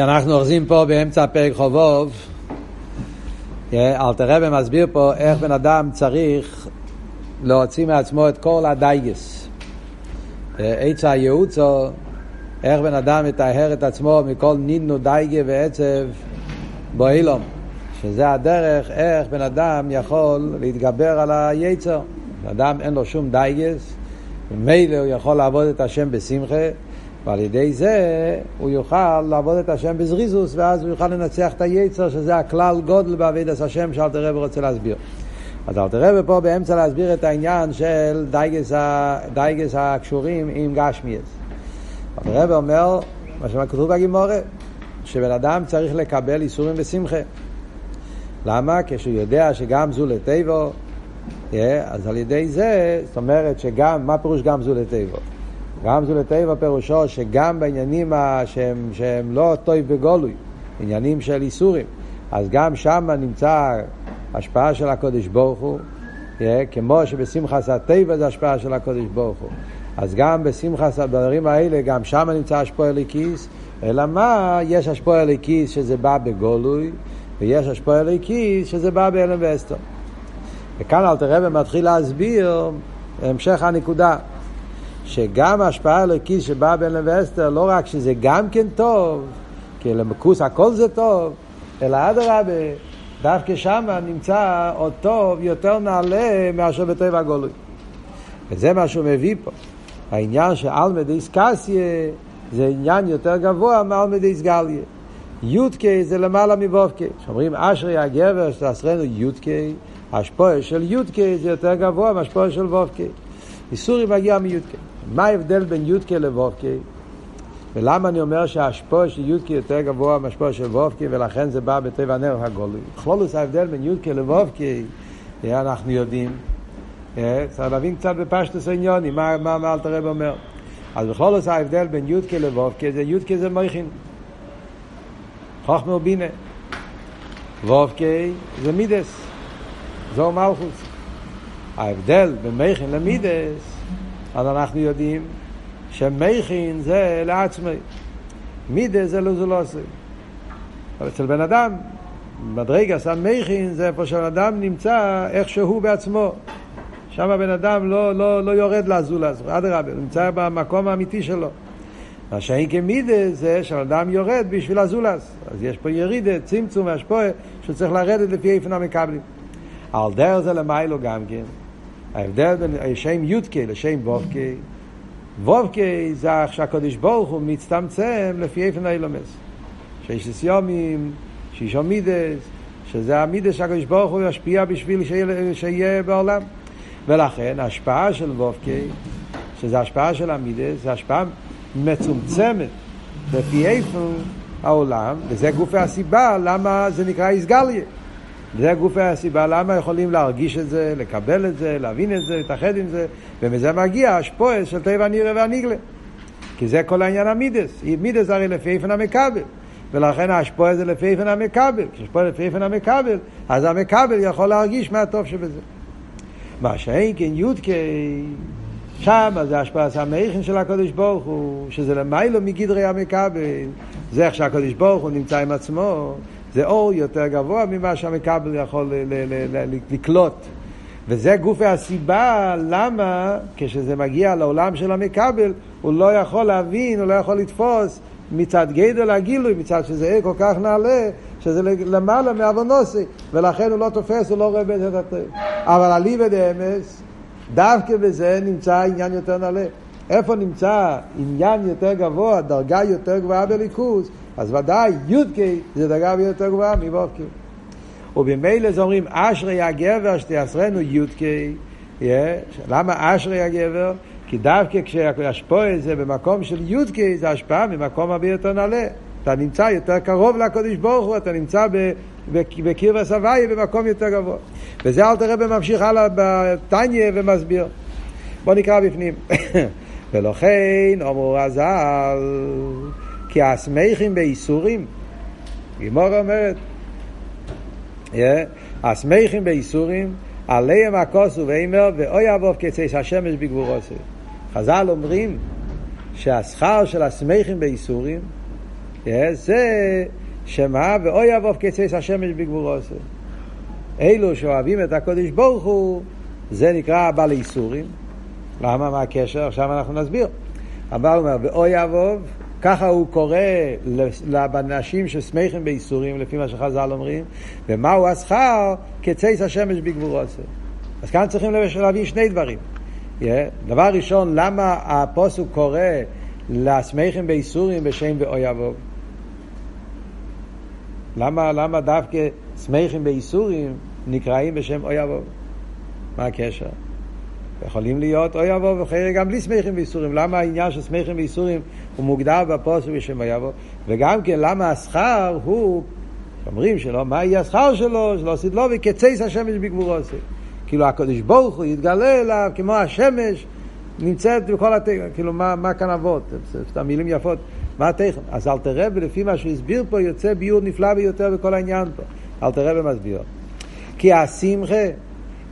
כי אנחנו אוחזים פה באמצע פרק כ"ו. אלטער רבי מסביר פה איך בן אדם צריך להוציא מעצמו את כל הדאגות. עצה היעוצה, איך בן אדם מטהר את עצמו מכל נדנוד דאגה ועצב בעולם. שזה הדרך איך בן אדם יכול להתגבר על היצר. אדם אין לו שום דאגות, וממילא הוא יכול לעבוד את השם בשמחה. ועל ידי זה הוא יוכל לעבוד את השם בזריזות, ואז הוא יוכל לנצח את היצר, שזה הכלל גדול בעבודת השם שאלטער רבי רוצה להסביר. אז אלטער רבי פה באמצע להסביר את העניין של דאגות, ה... דאגות הקשורים עם גשמיות. אלטער רבי אומר, מה שכתוב בגמרא, שבן אדם צריך לקבל ייסורים בשמחה. למה? כשהוא יודע שגם זו לטובה, אז על ידי זה, זאת אומרת שגם, מה פירוש גם זו לטובה? גם זו לטבע פירושו שגם בעניינים שהם, שהם לא טויב בגולוי, עניינים של איסורים, אז גם שם נמצא השפעה של הקודש ברוך הוא, כמו שבשמחס הטבע זה השפעה של הקודש ברוך הוא. אז גם בשמחס הדברים האלה, גם שם נמצא השפוע אליקיס, אלא מה? יש השפוע אליקיס שזה בא בגולוי, ויש השפוע אליקיס שזה בא באלם ואסתר. וכאן אלתר רבי מתחיל להסביר המשך הנקודה. שגם ההשפעה האלוקית שבאה בין לב ואסתר, לא רק שזה גם כן טוב, כי למכוס הכל זה טוב, אלא אדרבה, דווקא שם נמצא עוד טוב יותר נעלה מאשר בטבע הגולוי. וזה מה שהוא מביא פה. העניין של אלמדיס קסיה זה עניין יותר גבוה מאלמדיס גליה. יודקי זה למעלה מבובקי. כשאומרים אשרי הגבר שתעשרנו יודקי, השפועה של יודקי זה יותר גבוה מהשפועה של וובקי. איסורי מגיע מיודקי. מה ההבדל בין יודקי לוובקי? ולמה אני אומר שההשפוע של יודקי יותר גבוה מהשפוע של וובקי ולכן זה בא בטבע נר הגולוי? בכלולוס ההבדל בין יודקי לוובקי, אנחנו יודעים. צריך להבין קצת בפשטוס העניונים, מה, אלתר רב אומר. אז בכלולוס ההבדל בין יודקי לוובקי זה יודקי זה מויכין. חוכמה ובינה. וובקי זה מידס. זו מלכוס. ההבדל בין מייכין למידס אז אנחנו יודעים שמכין זה לעצמי. מידה זה לא זה לא עושה. אבל אצל בן אדם, מדרגה שם מכין זה איפה שבן אדם נמצא איך שהוא בעצמו. שם הבן אדם לא, לא, לא יורד לעזולס, אדרבה, הוא נמצא במקום האמיתי שלו. מה שאין כמידה זה שהבן אדם יורד בשביל הזולס. אז יש פה ירידה, צמצום והשפועה, שצריך לרדת לפי איפן המקבלים. על דרך זה למיילו גם כן. ההבדל בין שם יודקי לשם וובקי, וובקי זה איך שהקדוש ברוך הוא מצטמצם לפי איפן האילומס. שיש יומים, שיש מידס, שזה המידס שהקדוש ברוך הוא ישפיע בשביל שיהיה, בעולם. ולכן ההשפעה של וובקי, שזה ההשפעה של המידס, זה השפעה מצומצמת לפי איפן העולם, וזה גופי הסיבה למה זה נקרא איסגליה. זה גופי הסיבה למה יכולים להרגיש את זה, לקבל את זה, להבין את זה, להתאחד עם זה, ומזה מגיע השפועס של טבע הנירה והניגלה. כי זה כל העניין המידס. מידס הרי לפי איפן המקבל. ולכן השפועס זה לפי איפן המקבל. כשהשפועס לפי איפן המקבל, אז המקבל יכול להרגיש מה הטוב שבזה. מה שאין כן יודקי, שם זה השפעת המכין של הקדוש ברוך הוא, שזה למיילו מגדרי המקבל. זה איך שהקדוש ברוך הוא נמצא עם עצמו. זה אור יותר גבוה ממה שהמקבל יכול לקלוט. וזה גופי הסיבה למה כשזה מגיע לעולם של המקבל הוא לא יכול להבין, הוא לא יכול לתפוס מצד גדל הגילוי, מצד שזה עיר כל כך נעלה, שזה למעלה מעוונוסי, ולכן הוא לא תופס, הוא לא רואה בזה את הטוב. אבל אליבא דאמס, דווקא בזה נמצא עניין יותר נעלה. איפה נמצא עניין יותר גבוה, דרגה יותר גבוהה בליכוז, אז ודאי יודקי זה דרגה יותר גבוהה מבובקי. ובמילא זה אומרים אשרי הגבר שתעשרנו יודקי. Yeah. למה אשרי הגבר? כי דווקא כשהשפוע זה במקום של יודקי, זה השפעה ממקום הרבה יותר נעלה. אתה נמצא יותר קרוב לקודש ברוך הוא, אתה נמצא בקיר וסבייה במקום יותר גבוה. וזה אל תראה בממשיך הלאה בתניא ומסביר. בוא נקרא בפנים. ולכן אמרו רז"ל כי השמחים באיסורים, גימור אומרת, השמחים באיסורים, עליהם הכוסו ואימר, ואוי אבוב כצייס השמש בגבורוסי. חז"ל אומרים שהשכר של השמחים באיסורים, זה שמה ואוי אבוב כצייס השמש בגבורוסו. אלו שאוהבים את הקודש ברוך הוא, זה נקרא בעלי איסורים. למה? מה הקשר? עכשיו אנחנו נסביר. הבא אומר, ואוי אבוב, ככה הוא קורא לאנשים ששמחים באיסורים, לפי מה שחז"ל אומרים, ומהו השכר? כצייס השמש בגבורוסו. אז כאן צריכים להבין שני דברים. Yeah. דבר ראשון, למה הפוסק קורא לשמחים באיסורים בשם ואוי אבוב? למה, למה דווקא שמחים באיסורים נקראים בשם אוי אבוב? מה הקשר? יכולים להיות אוי אבוב וחיירי גם בלי שמחים באיסורים. למה העניין של שמחים באיסורים הוא מוגדר בפוסק בשם אוי אבוב? וגם כן למה השכר הוא, אומרים שלא, מה יהיה השכר שלו? שלא עשית לו וקצייס השמש בגבורוסי. כאילו הקדוש ברוך הוא יתגלה אליו כמו השמש נמצאת בכל התקן, כאילו מה, מה כאן אבות? סתם מילים יפות. מה התכן? אז אל תראה, ולפי מה שהוא הסביר פה, יוצא ביור נפלא ביותר בכל העניין פה. אל תראה ומסביר. כי השמחה,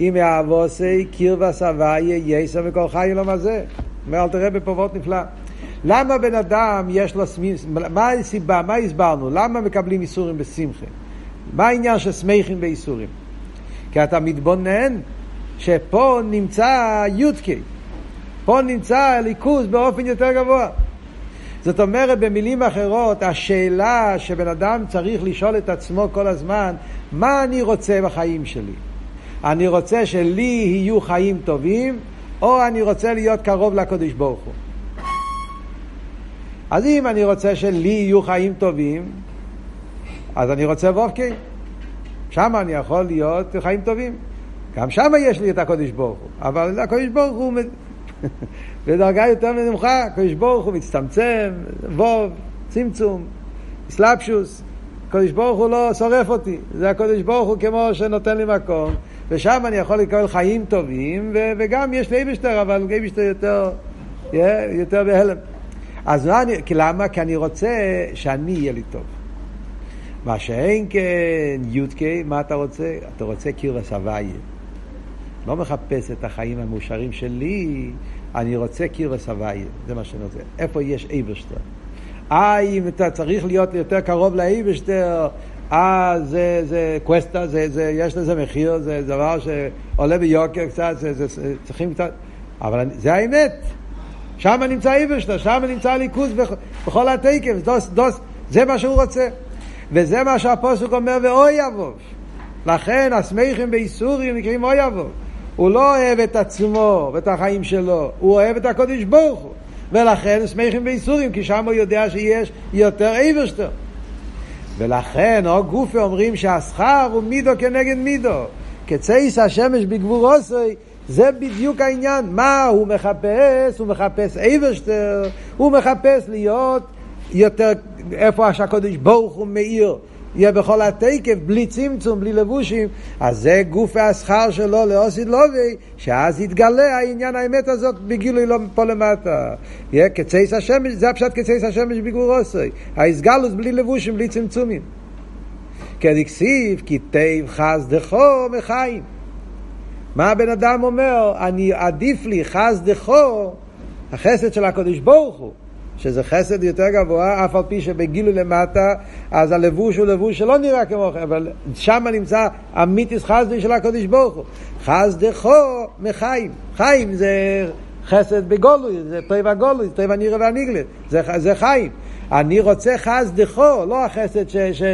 אם יעבוסי קרבה סביה יסר וכל חי לא מזה. אומר אל תראה בפרוות נפלא. למה בן אדם יש לו סמיכה? מה הסיבה? מה הסברנו? למה מקבלים איסורים בשמחה? מה העניין של שמחים באיסורים? כי אתה מתבונן שפה נמצא יודקי. פה נמצא ליכוז באופן יותר גבוה. זאת אומרת, במילים אחרות, השאלה שבן אדם צריך לשאול את עצמו כל הזמן, מה אני רוצה בחיים שלי? אני רוצה שלי יהיו חיים טובים, או אני רוצה להיות קרוב לקדוש ברוך הוא. אז אם אני רוצה שלי יהיו חיים טובים, אז אני רוצה וובקי. שם אני יכול להיות חיים טובים. גם שם יש לי את הקדוש ברוך הוא, אבל הקדוש ברוך הוא בדרגה יותר נמוכה, הקדוש ברוך הוא מצטמצם, ווב, צמצום, סלפשוס. הקדוש ברוך הוא לא שורף אותי, זה הקדוש ברוך הוא כמו שנותן לי מקום, ושם אני יכול לקבל חיים טובים, ו- וגם יש לי אייבשטר, אבל אייבשטר יותר, יותר בהלם. אז מה אני, כי למה? כי אני רוצה שאני אהיה לי טוב. מה שאין כן יודקי, מה אתה רוצה? אתה רוצה קירס הוויה. לא מחפש את החיים המאושרים שלי, אני רוצה קירס הוויה, זה מה שאני רוצה. איפה יש אייברשטר? אה, אם אתה צריך להיות יותר קרוב לאייברשטר, אה, זה, זה קווסטה, זה, זה, יש לזה מחיר, זה דבר שעולה ביוקר קצת, זה, זה, זה, צריכים קצת... אבל זה האמת. שם נמצא אייברשטר, שם נמצא ליכוז בכל התקף, דוס, דוס, זה מה שהוא רוצה. וזה מה שהפוסק אומר, ואוי יבוא. לכן השמחים באיסורים נקראים אוי יבוא. הוא לא אוהב את עצמו ואת החיים שלו, הוא אוהב את הקודש ברוך הוא. ולכן שמחים באיסורים, כי שם הוא יודע שיש יותר אייברשטר. ולכן, או גופי אומרים שהשכר הוא מידו כנגד מידו. כצייס השמש בגבורוסי, זה בדיוק העניין. מה הוא מחפש? הוא מחפש אייברשטר, הוא מחפש להיות יותר, איפה שהקודש ברוך הוא מאיר. יהיה בכל התקף, בלי צמצום, בלי לבושים, אז זה גוף השכר שלו לאוסיד לובי, שאז יתגלה העניין האמת הזאת בגילוי לא פה למטה. יהיה כצייס השמש, זה הפשט כצייס השמש בגבורוסי. ההסגלוס בלי לבושים, בלי צמצומים. כדקסיב, כי תיב חס דחו מחיים. מה הבן אדם אומר? אני עדיף לי חס דחו, החסד של הקודש ברוך הוא. שזה חסד יותר גבוה, אף על פי שבגילו למטה, אז הלבוש הוא לבוש שלא נראה כמו כן, אבל שם נמצא המיתיס חסדי של הקודש ברוך הוא. חסדכו מחיים. חיים זה חסד בגולוי, זה טבע גולוי, טבע נירה והניגלה, זה, זה חיים. אני רוצה חס דחו, לא החסד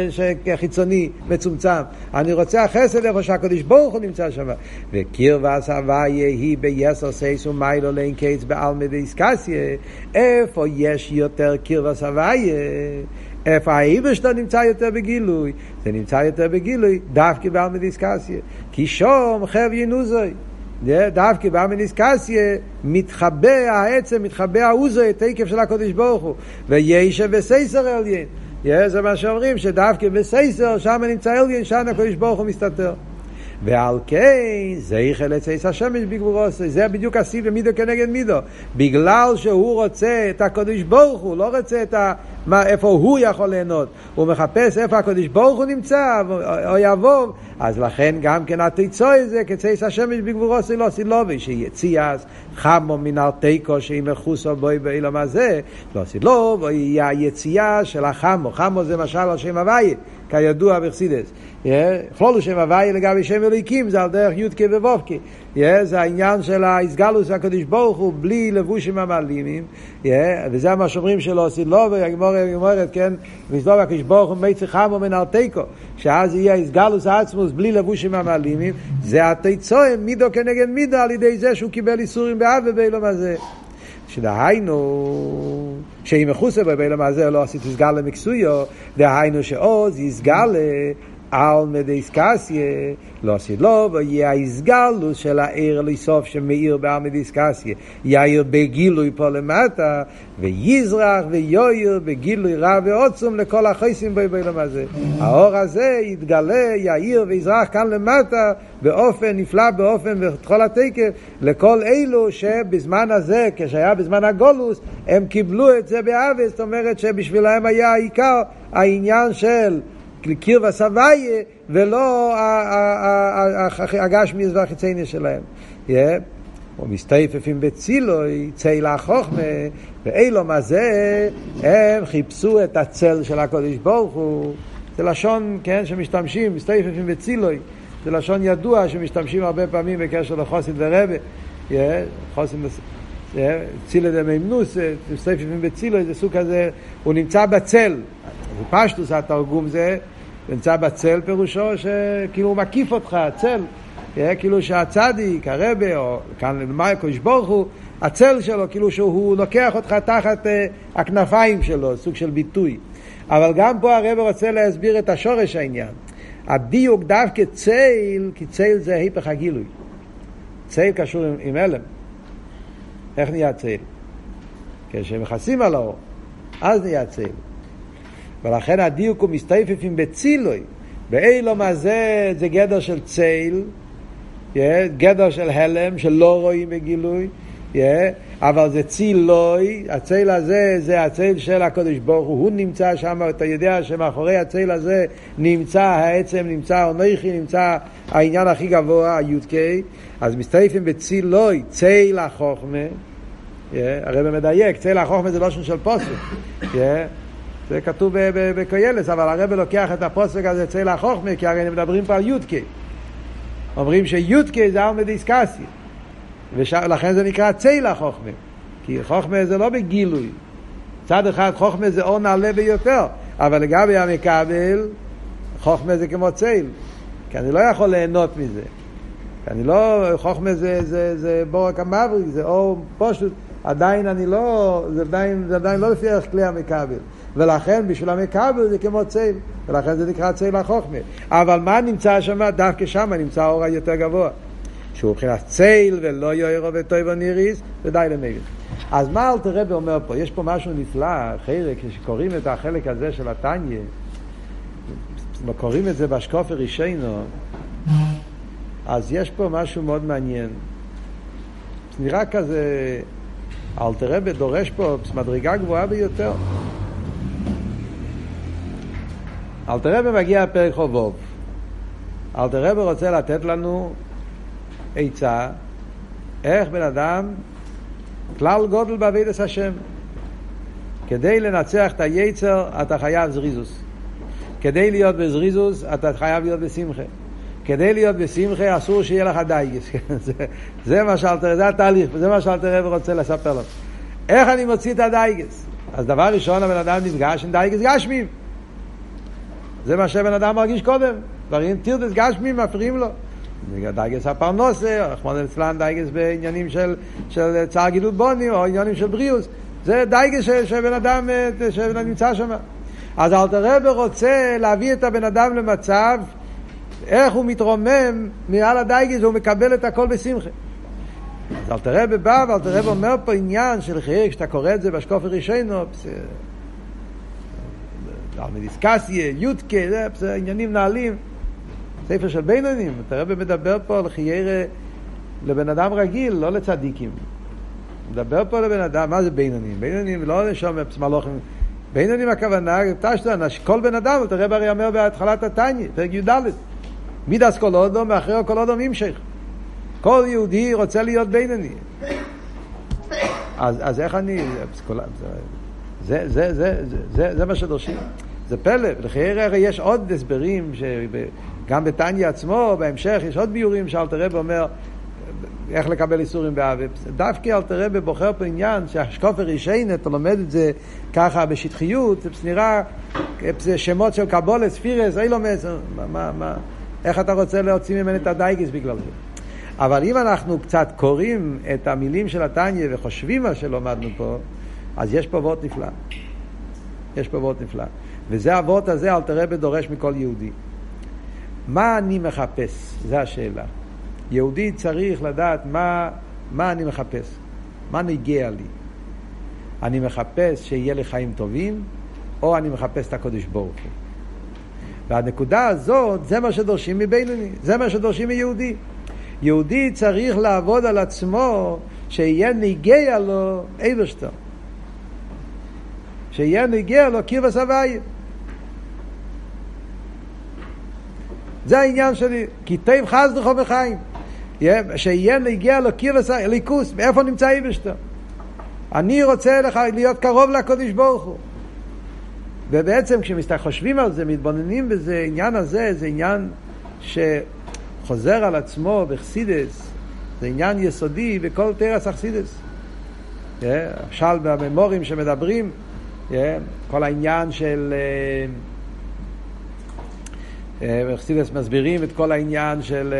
שחיצוני מצומצם. אני רוצה החסד איפה שהקדוש ברוך הוא נמצא שם. וקרבה סביה היא ביסר סייס ומיילו לאין קץ בעלמא דיסקסיה. איפה יש יותר קרבה סביה? איפה האיבר שלו נמצא יותר בגילוי? זה נמצא יותר בגילוי דווקא בעלמא דיסקסיה. כי שום חב ינוזוי. דווקא באמיניסקסיה מתחבא העצם, מתחבא האוזו, את תקף של הקודש ברוך הוא. וישב בסייסר עליין. זה מה שאומרים, שדווקא בסייסר, שם נמצא עליין, שם הקודש ברוך הוא מסתתר. ועל כן, זה יחל עצייס השמש בגבורוסי, זה בדיוק הסיבה מידו כנגד מידו. בגלל שהוא רוצה את הקודש ברוך הוא, לא רוצה את מה, איפה הוא יכול ליהנות. הוא מחפש איפה הקדוש ברוך הוא נמצא, או יבוא. אז לכן גם כן התיצוי זה כצייס השמש בגבורו סילו סילובי, שיציאס חמו מן ארתיקו שהיא מחוסו בוי באילום הזה, לא סילוב, היא היציאה של החמו. חמו זה משל על שם הוויה, כידוע בחסידס. כלולו שם הוויה לגבי שם אלוהיקים, זה על דרך יודקה ובובקה. זה העניין של האיסגלוס הקדוש ברוך הוא בלי לבושים המעלימים, וזה מה שאומרים שלא עשית לו, והגמורת, כן, ויסלוב הקדוש ברוך הוא מצי חמו מן ארתיקו, שאז יהיה איסגלוס עצמוס בלי לבושים המעלימים, זה התיצואה מידו כנגד מידו על ידי זה שהוא קיבל איסורים באב ובאילום הזה. שדהיינו, שאם מחוסה בבילום הזה לא עשית יסגל למקסויו, דהיינו שעוז יסגל על מדיסקסיה, לא סילוב, יהיה ההסגלוס של העיר לסוף שמאיר בעל מדיסקסיה. יאיר בגילוי פה למטה, ויזרח ויויר בגילוי רע ועוצום לכל החייסים בו בעולם הזה. האור הזה יתגלה, יאיר ויזרח כאן למטה, באופן נפלא, באופן בכל התקף, לכל אלו שבזמן הזה, כשהיה בזמן הגולוס, הם קיבלו את זה באבס, זאת אומרת שבשבילם היה העיקר העניין של קרבה סבייה, ולא הגשמיס והחיצייני שלהם. או מסתייפפים בצילוי, צל החוכמה, ואילום הזה, הם חיפשו את הצל של הקודש ברוך הוא. זה לשון, כן, שמשתמשים, מסתייפפים בצילוי. זה לשון ידוע שמשתמשים הרבה פעמים בקשר לחוסן ורבה. חוסן צילה דמימנוס, מסתייפפים בצילוי, זה סוג כזה, הוא נמצא בצל. פשטוס התרגום זה נמצא בצל פירושו שכאילו הוא מקיף אותך, הצל. כאילו שהצדיק, הרבה, או כאן למה הקדוש ברוך הוא, הצל שלו, כאילו שהוא לוקח אותך תחת uh, הכנפיים שלו, סוג של ביטוי. אבל גם פה הרבה רוצה להסביר את השורש העניין. הדיוק דווקא צייל, כי צייל זה היפך הגילוי. צייל קשור עם, עם הלם. איך נהיה צייל? כשמכסים על האור, אז נהיה צייל. ולכן הדיוק הוא מסתייפפים בצילוי. באילום הזה זה גדר של צייל, גדר של הלם, שלא רואים בגילוי, אבל זה צילוי, הצייל הזה זה הצייל של הקדוש ברוך הוא, הוא נמצא שם, אתה יודע שמאחורי הצייל הזה נמצא העצם, נמצא אונכי, נמצא העניין הכי גבוה, הי"ק, אז מסתייפים בצילוי, צייל החוכמה, הרי מדייק, צייל החוכמה זה לא שם של פוסק, זה כתוב בקוילס, אבל הרב לוקח את הפוסק הזה אצל החוכמה, כי הרי מדברים פה על יודקה. אומרים שיודקה זה עלמא דיסקסיה. ולכן זה נקרא צייל החוכמה. כי חוכמה זה לא בגילוי. צד אחד חוכמה זה אור נעלה ביותר, אבל לגבי המקבל, חוכמה זה כמו צייל. כי אני לא יכול ליהנות מזה. אני לא, חוכמה זה, זה, זה בורק המבריק, זה אור פשוט. עדיין אני לא, זה עדיין, זה עדיין לא לפי ערך כלי המקבל. ולכן בשביל המקבל זה כמו צייל, ולכן זה נקרא צייל החוכמה. אבל מה נמצא שם? דווקא שם נמצא האור היותר גבוה. שהוא מבחינת צייל ולא יוירו וטויבו ניריס, ודי למבין. אז מה אלתר רבי אומר פה? יש פה משהו נפלא, חלק, כשקוראים את החלק הזה של התניא, קוראים את זה באשקופי רישיינו, אז יש פה משהו מאוד מעניין. נראה כזה, אלתר רבי דורש פה מדרגה גבוהה ביותר. אלטער רבי מגיע לפרק כ"ו. אלטער רבי רוצה לתת לנו עצה איך בן אדם, כלל גדול בעבודת השם. כדי לנצח את היצר אתה חייב זריזות. כדי להיות בזריזות אתה חייב להיות בשמחה. כדי להיות בשמחה אסור שיהיה לך דאגות. זה, זה מה שאלטער, זה התהליך, זה מה שאלטער רבי רוצה לספר לנו. איך אני מוציא את הדאגות? אז דבר ראשון הבן אדם נפגש עם דאגות גשמיים. זה מה שבן אדם מרגיש קודם. דברים טרדות גשמיים מפריעים לו. דאגות הפרנסה, רחמנא ליצלן דאגות בעניינים של, של צער גידול בנים או עניינים של בריאות. זה דייגס שבן אדם, שבן אדם נמצא שם. אז אלטער רבי רוצה להביא את הבן אדם למצב איך הוא מתרומם מעל הדאגות והוא מקבל את הכל בשמחה. אז אלתר רבי בא ואלתר רבי אומר פה עניין של חייר, כשאתה קורא את זה באשקופי רישינו, על מדיסקסיה, יודקה, זה עניינים נעלים. ספר של בינונים, אתה רבי מדבר פה על חיירה לבן אדם רגיל, לא לצדיקים. מדבר פה לבן אדם, מה זה בינונים? בינונים לא לשם מלוכים, בינונים הכוונה, פשטן, כל בן אדם, תראה ברי אומר בהתחלת התניא, פרק י"ד. מידס כל אודום ואחרי כל אודום ימשך. כל יהודי רוצה להיות בינוני. אז, אז איך אני... זה, זה, זה, זה, זה, זה מה שדורשים. זה פלא, לחייר הרי יש עוד הסברים, גם בתניא עצמו, בהמשך, יש עוד ביורים שאלתר אומר איך לקבל איסורים באבי. דווקא אלתר רבי בוחר פה עניין שהשקופר רישיין, אתה לומד את זה ככה בשטחיות, זה נראה, שמות של קבולת, ספירס, אילומס, מה, מה, מה, איך אתה רוצה להוציא ממנו את הדייגיס בגלל זה. אבל אם אנחנו קצת קוראים את המילים של התניא וחושבים מה שלומדנו פה, אז יש פה וורט נפלא. יש פה וורט נפלא. וזה הוורט הזה אלתר רבי דורש מכל יהודי. מה אני מחפש? זו השאלה. יהודי צריך לדעת מה, מה אני מחפש, מה נגיע לי. אני מחפש שיהיה לי חיים טובים, או אני מחפש את הקודש ברוך הוא. והנקודה הזאת, זה מה שדורשים מבינוני, זה מה שדורשים מיהודי. יהודי צריך לעבוד על עצמו, שיהיה נגיע לו אברשטון. שיהיה נגיע לו קיר וסבייה. זה העניין שלי, כי תיב חסדך בחיים. שיהיה נגיע לו קיר ליכוס, מאיפה נמצא איבשטו? אני רוצה לך להיות קרוב לקודש ברוך הוא. ובעצם כשחושבים על זה, מתבוננים בזה, העניין הזה, זה עניין שחוזר על עצמו בחסידס, זה עניין יסודי בכל תרס אכסידס. למשל בממורים שמדברים, כל העניין של... בחסידס מסבירים את כל העניין של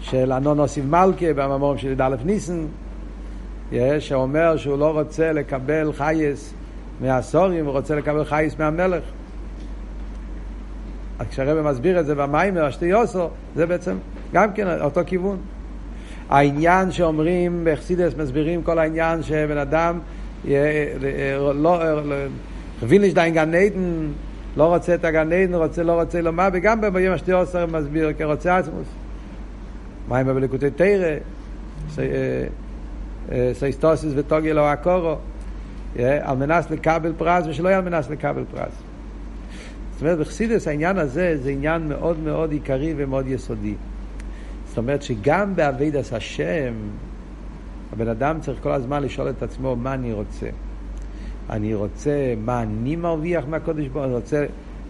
של אנון אוסיב מלכה במאמורים של י"א ניסן, שאומר שהוא לא רוצה לקבל חייס מהסורים, הוא רוצה לקבל חייס מהמלך. אז כשהרבא מסביר את זה במיימר, השתי יוסו, זה בעצם גם כן אותו כיוון. העניין שאומרים בחסידס, מסבירים כל העניין שבן אדם לא, וילניש דיין גן עדן, לא רוצה את הגן עדן, רוצה, לא רוצה לומר, וגם ביום השתי יוסו מסביר כרוצה עצמוס. מים בליקוטי תרא, סייסטוסיס וטוגי לא הקורו, על מנס לקבל פרס ושלא יהיה על מנס לקבל פרס. זאת אומרת, בחסידס העניין הזה זה עניין מאוד מאוד עיקרי ומאוד יסודי. זאת אומרת שגם באבידס השם, הבן אדם צריך כל הזמן לשאול את עצמו מה אני רוצה. אני רוצה מה אני מרוויח מהקודש ברוך הוא, אני רוצה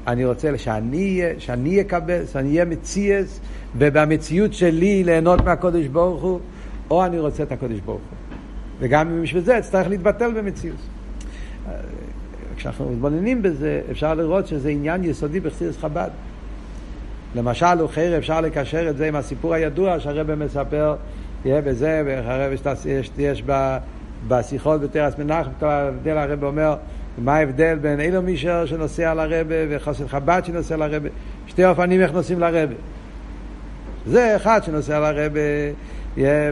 אני רוצה שאני, שאני אקבל, שאני אהיה מציאס, ובמציאות שלי ליהנות מהקודש ברוך הוא, או אני רוצה את הקודש ברוך הוא. וגם אם בשביל זה אצטרך להתבטל במציאות. כשאנחנו מתבוננים בזה, אפשר לראות שזה עניין יסודי בחסידס חב"ד. למשל, אוחר אפשר לקשר את זה עם הסיפור הידוע שהרבא מספר, בזה, והרבא יש, יש בשיחות בתרס מנחם, כל ההבדל הרבא אומר, מה ההבדל בין אילו מישר שנוסע לרבה וחוסן חב"ד שנוסע לרבה? שתי אופנים איך נוסעים לרבה. זה אחד שנוסע לרבה,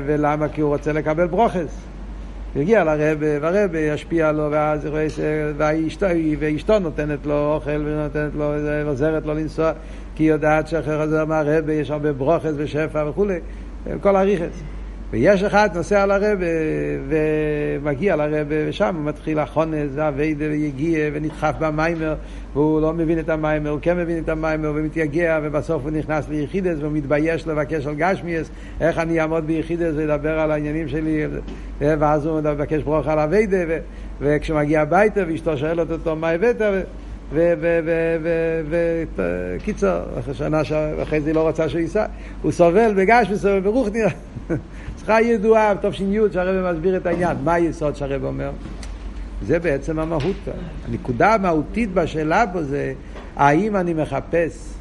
ולמה? כי הוא רוצה לקבל ברוכס. הוא הגיע לרבה, והרבה ישפיע לו, ואז ואשתו, ואשתו נותנת לו אוכל ונותנת לו, עוזרת לו לנסוע, כי היא יודעת שאחרי חוזר מהרבה יש הרבה ברוכס ושפע וכולי, כל הריכס. ויש אחד נוסע לרבה ומגיע לרבה ושם הוא מתחיל החונס והווידה ויגיע ונדחף במיימר והוא לא מבין את המיימר, הוא כן מבין את המיימר ומתייגע ובסוף הוא נכנס ליחידס והוא מתבייש לבקש על גשמיאס איך אני אעמוד ביחידס ולדבר על העניינים שלי ואז הוא מבקש ברוך על הווידה וכשהוא מגיע הביתה ואשתו שואלת אותו מה הבאת וקיצור, אחרי שנה אחרי זה היא לא רוצה שהוא ייסע, הוא סובל בגש וסובל ברוך נראה. צריכה ידועה, תש"י, שהרבא מסביר את העניין. מה היסוד שהרבא אומר? זה בעצם המהות. הנקודה המהותית בשאלה פה זה, האם אני מחפש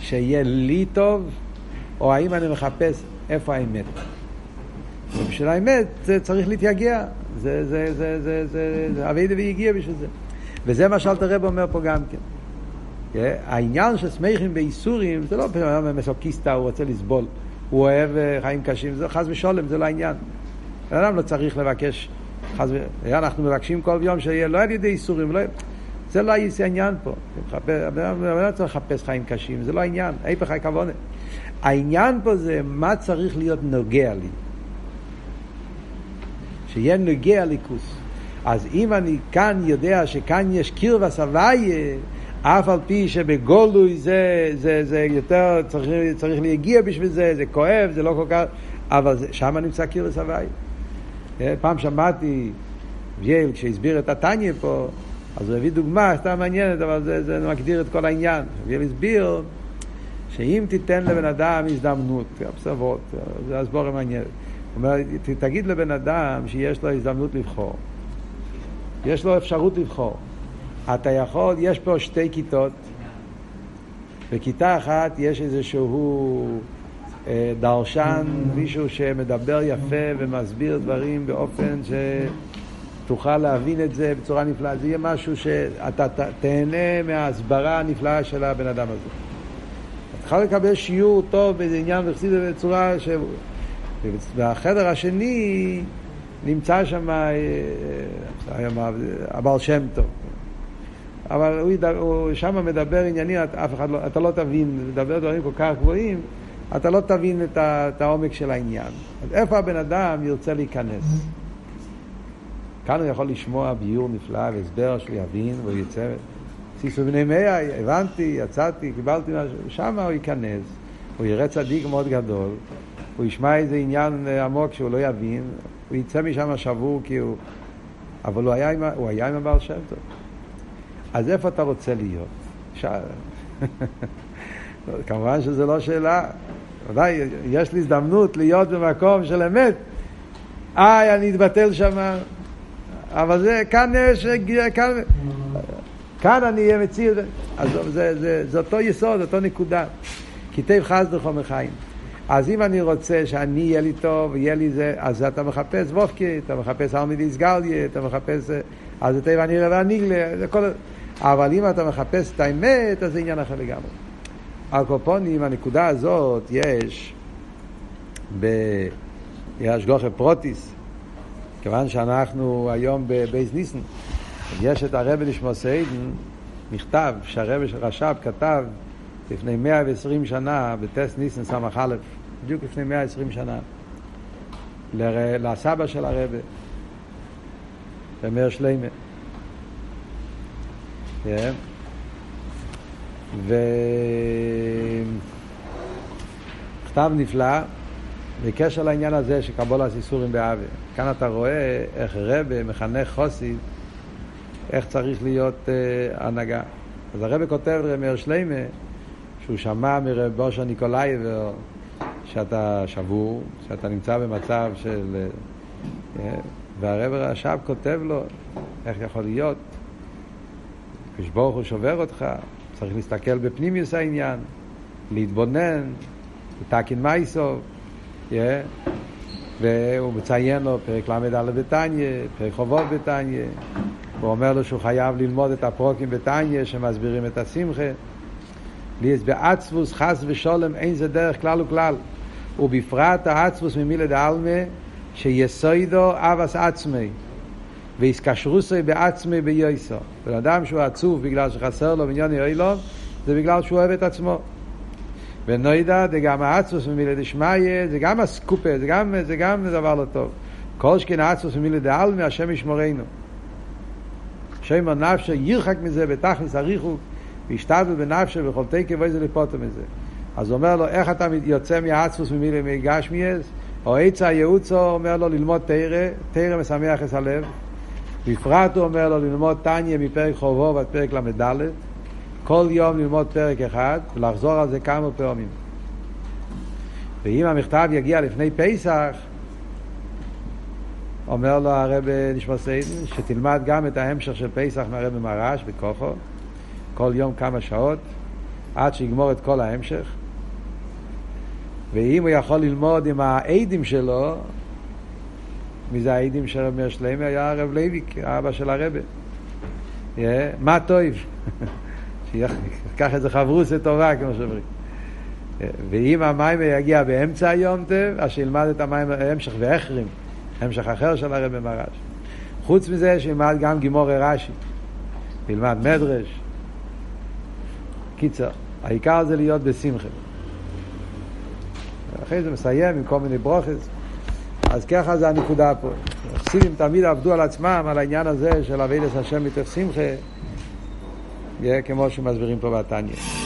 שיהיה לי טוב, או האם אני מחפש איפה האמת. ובשביל האמת זה צריך להתייגע. זה, זה, זה, זה, זה, זה, אביידה והגיע בשביל זה. וזה מה שאלת הרב אומר פה גם כן. העניין של סמכים באיסורים זה לא פתאום מסוקיסטה, הוא רוצה לסבול. הוא אוהב אה, חיים קשים, זה חס ושולם, זה לא העניין. בן אדם לא צריך לבקש, חס ו... אנחנו מבקשים כל יום שיהיה לא על ידי איסורים, לא... זה לא העניין פה. בן אדם צריך לחפש חיים קשים, זה לא העניין, ההפך הכוונה. העניין פה זה מה צריך להיות נוגע לי. שיהיה נוגע ליכוס. אז אם אני כאן יודע שכאן יש קיר וסבייה, אף על פי שבגולוי זה, זה, זה יותר, צריך, צריך להגיע בשביל זה, זה כואב, זה לא כל כך, אבל שם נמצא קיר וסבייה. אה, פעם שמעתי וייל כשהסביר את התניא פה, אז הוא הביא דוגמה סתם מעניינת, אבל זה, זה מגדיר את כל העניין. וייל הסביר שאם תיתן לבן אדם הזדמנות, פסבות, זה הסבורה מעניינת. הוא אומר, תגיד לבן אדם שיש לו הזדמנות לבחור. יש לו אפשרות לבחור. אתה יכול, יש פה שתי כיתות. בכיתה אחת יש איזשהו אה, דרשן, מישהו שמדבר יפה ומסביר דברים באופן שתוכל להבין את זה בצורה נפלאה. זה יהיה משהו שאתה תהנה מההסברה הנפלאה של הבן אדם הזה. אתה יכול לקבל שיעור טוב באיזה עניין וחסיד בצורה ש... והחדר השני נמצא שם אה, אה, הבעל שם טוב. אבל הוא, הוא שם מדבר עניינים, אף אחד לא, אתה לא תבין, מדבר דברים כל כך גבוהים, אתה לא תבין את, ה, את העומק של העניין. אז איפה הבן אדם ירצה להיכנס? כאן הוא יכול לשמוע ביור נפלא והסבר שהוא יבין והוא יצא. סיסו בני מאה, הבנתי, יצאתי, קיבלתי משהו, שם הוא ייכנס, הוא יראה צדיק מאוד גדול, הוא ישמע איזה עניין עמוק שהוא לא יבין, הוא יצא משם שבור כי הוא... אבל הוא היה עם, הוא היה עם הבעל שם טוב. אז איפה אתה רוצה להיות? ש... כמובן שזו לא שאלה. ודאי, יש לי הזדמנות להיות במקום של אמת. איי, אני אתבטל שם. אבל זה, כאן יש, כאן, כאן אני אהיה מציל. אז זה, זה, זה, זה אותו יסוד, אותו נקודה. כתב חסדו חומר חיים. אז אם אני רוצה שאני יהיה לי טוב, יהיה לי זה, אז אתה מחפש וופקי, אתה מחפש ארמידיס גליה, אתה מחפש... אז זה טבע נראה והניגלה, זה כל... אבל אם אתה מחפש את האמת, אז זה עניין אחר לגמרי. על קופונים, הנקודה הזאת יש בהשגחה פרטית, כיוון שאנחנו היום בב' ניסן, יש את הרבי נשמתו עדן, מכתב שהרבי הרש"ב כתב לפני 120 שנה בט' ניסן ס"א, בדיוק לפני 120 שנה, לסבא של הרבי, למאיר שלמה. כן? וכתב נפלא בקשר לעניין הזה של קבולת איסורים באוויר. כאן אתה רואה איך רבה מחנך חוסי, איך צריך להיות uh, הנהגה. אז הרבה כותב רמר שליימה, שהוא שמע מרב בושה ניקולאייבר, שאתה שבור, שאתה נמצא במצב של... Uh, והרב רש"ב כותב לו, איך יכול להיות כשברוך הוא שובר אותך, צריך להסתכל בפנימיוס העניין, להתבונן, לתקין מייסוב, yeah. והוא מציין לו פרק ל"א בתניא, פרק חובות בתניא, הוא אומר לו שהוא חייב ללמוד את הפרוקים בתניא שמסבירים את השמחה. ליאס בעצבוס חס ושולם אין זה דרך כלל וכלל, ובפרט העצבוס ממילה דעלמה שיסוידו אבס עצמי. ואיסקשרוסי בעצמי ביוסו. בן אדם שהוא עצוב בגלל שחסר לו בניון אילון, זה בגלל שהוא אוהב את עצמו. ונוידע זה גם העצמוס ממילה דשמיא, זה גם הסקופה, זה גם, זה גם דבר לא טוב. כל שכן העצמוס ממילה דעלמי, השם ישמורנו. שם הנפשו ירחק מזה בתכלס הריחוק, וישתדל בנפשו וכל תקף ואיזה לפוטו מזה. אז הוא אומר לו, איך אתה יוצא מהעצמוס ממילה מגשמיאס? או עצה ייעוצו אומר לו ללמוד תרא, תרא משמח את הלב, בפרט הוא אומר לו ללמוד טניה מפרק חובו ועד פרק ל"ד, כל יום ללמוד פרק אחד ולחזור על זה כמה פעמים. ואם המכתב יגיע לפני פסח, אומר לו הרב נשמע סיידן, שתלמד גם את ההמשך של פסח מהרב מרש בכוחו, כל יום כמה שעות, עד שיגמור את כל ההמשך. ואם הוא יכול ללמוד עם ה איידעם שלו, מי זה ה איידעם של רבי שלמה? היה הרב לייביק, האבא של הרבי. מה טוב? שייקח איזה חברותא טובה, כמו שאומרים. ואם המים יגיע באמצע היום טב, אז שילמד את המים, המשך והחרים, המשך אחר של הרבי מהר"ש. חוץ מזה, שילמד גם גמרא רש"י, ילמד מדרש. קיצר, העיקר זה להיות בשמחה. אחרי זה מסיים עם כל מיני ברוכס. אז ככה זה הנקודה פה. החסידים תמיד עבדו על עצמם, על העניין הזה של אבידס השם מתוך שמחה, כמו שמסבירים פה בתניא.